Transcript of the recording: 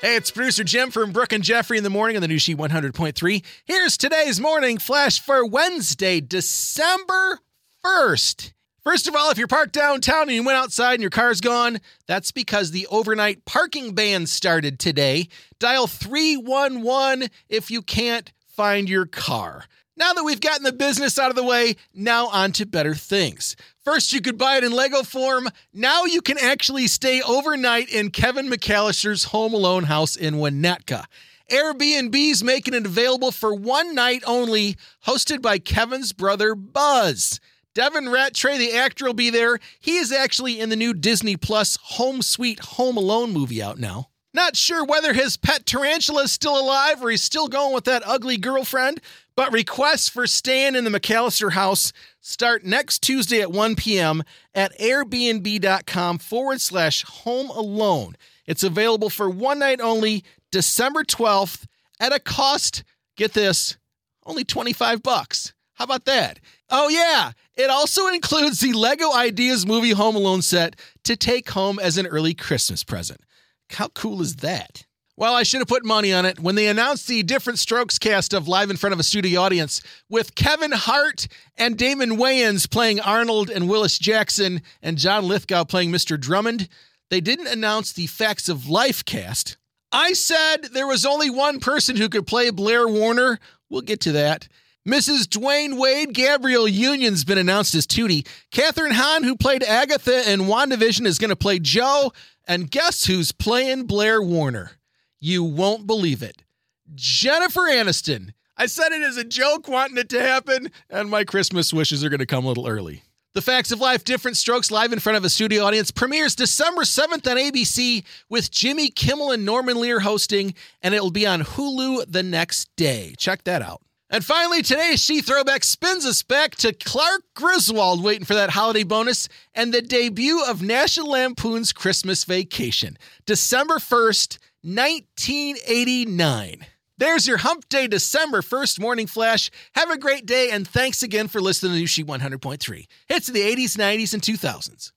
Hey, it's producer Jim from Brooke and Jeffrey in the morning on the new She 100.3. Here's today's morning flash for Wednesday, December 1st. First of all, if you're parked downtown and you went outside and your car's gone, that's because the overnight parking ban started today. Dial 311 if you can't find your car. Now that we've gotten the business out of the way, now on to better things. First, you could buy it in Lego form. Now you can actually stay overnight in Kevin McAllister's Home Alone house in Winnetka. Airbnb's making it available for one night only, hosted by Kevin's brother Buzz. Devin Ratray, the actor, will be there. He is actually in the new Disney Plus Home Sweet Home Alone movie out now. Not sure whether his pet tarantula is still alive or he's still going with that ugly girlfriend, but requests for staying in the McAllister house start next Tuesday at 1 p.m. at airbnb.com forward slash home alone. It's available for one night only, December 12th, at a cost, get this, only 25 bucks. How about that? Oh, yeah. It also includes the Lego Ideas movie Home Alone set to take home as an early Christmas present. How cool is that? Well, I should have put money on it when they announced the Diff'rent Strokes cast of Live in Front of a Studio Audience with Kevin Hart and Damon Wayans playing Arnold and Willis Jackson and John Lithgow playing Mr. Drummond. They didn't announce the Facts of Life cast. I said there was only one person who could play Blair Warner. We'll get to that. Mrs. Dwyane Wade Gabrielle Union's been announced as Tootie. Kathryn Hahn, who played Agatha in WandaVision, is going to play Jo. And guess who's playing Blair Warner? You won't believe it. Jennifer Aniston. I said it as a joke, wanting it to happen, and my Christmas wishes are going to come a little early. The Facts of Life Diff'rent Strokes live in front of a studio audience premieres December 7th on ABC with Jimmy Kimmel and Norman Lear hosting, and it will be on Hulu the next day. Check that out. And finally, today's She Throwback spins us back to Clark Griswold waiting for that holiday bonus and the debut of National Lampoon's Christmas Vacation, December 1st, 1989. There's your Hump Day December 1st morning flash. Have a great day, and thanks again for listening to She 100.3. Hits of the 80s, 90s, and 2000s.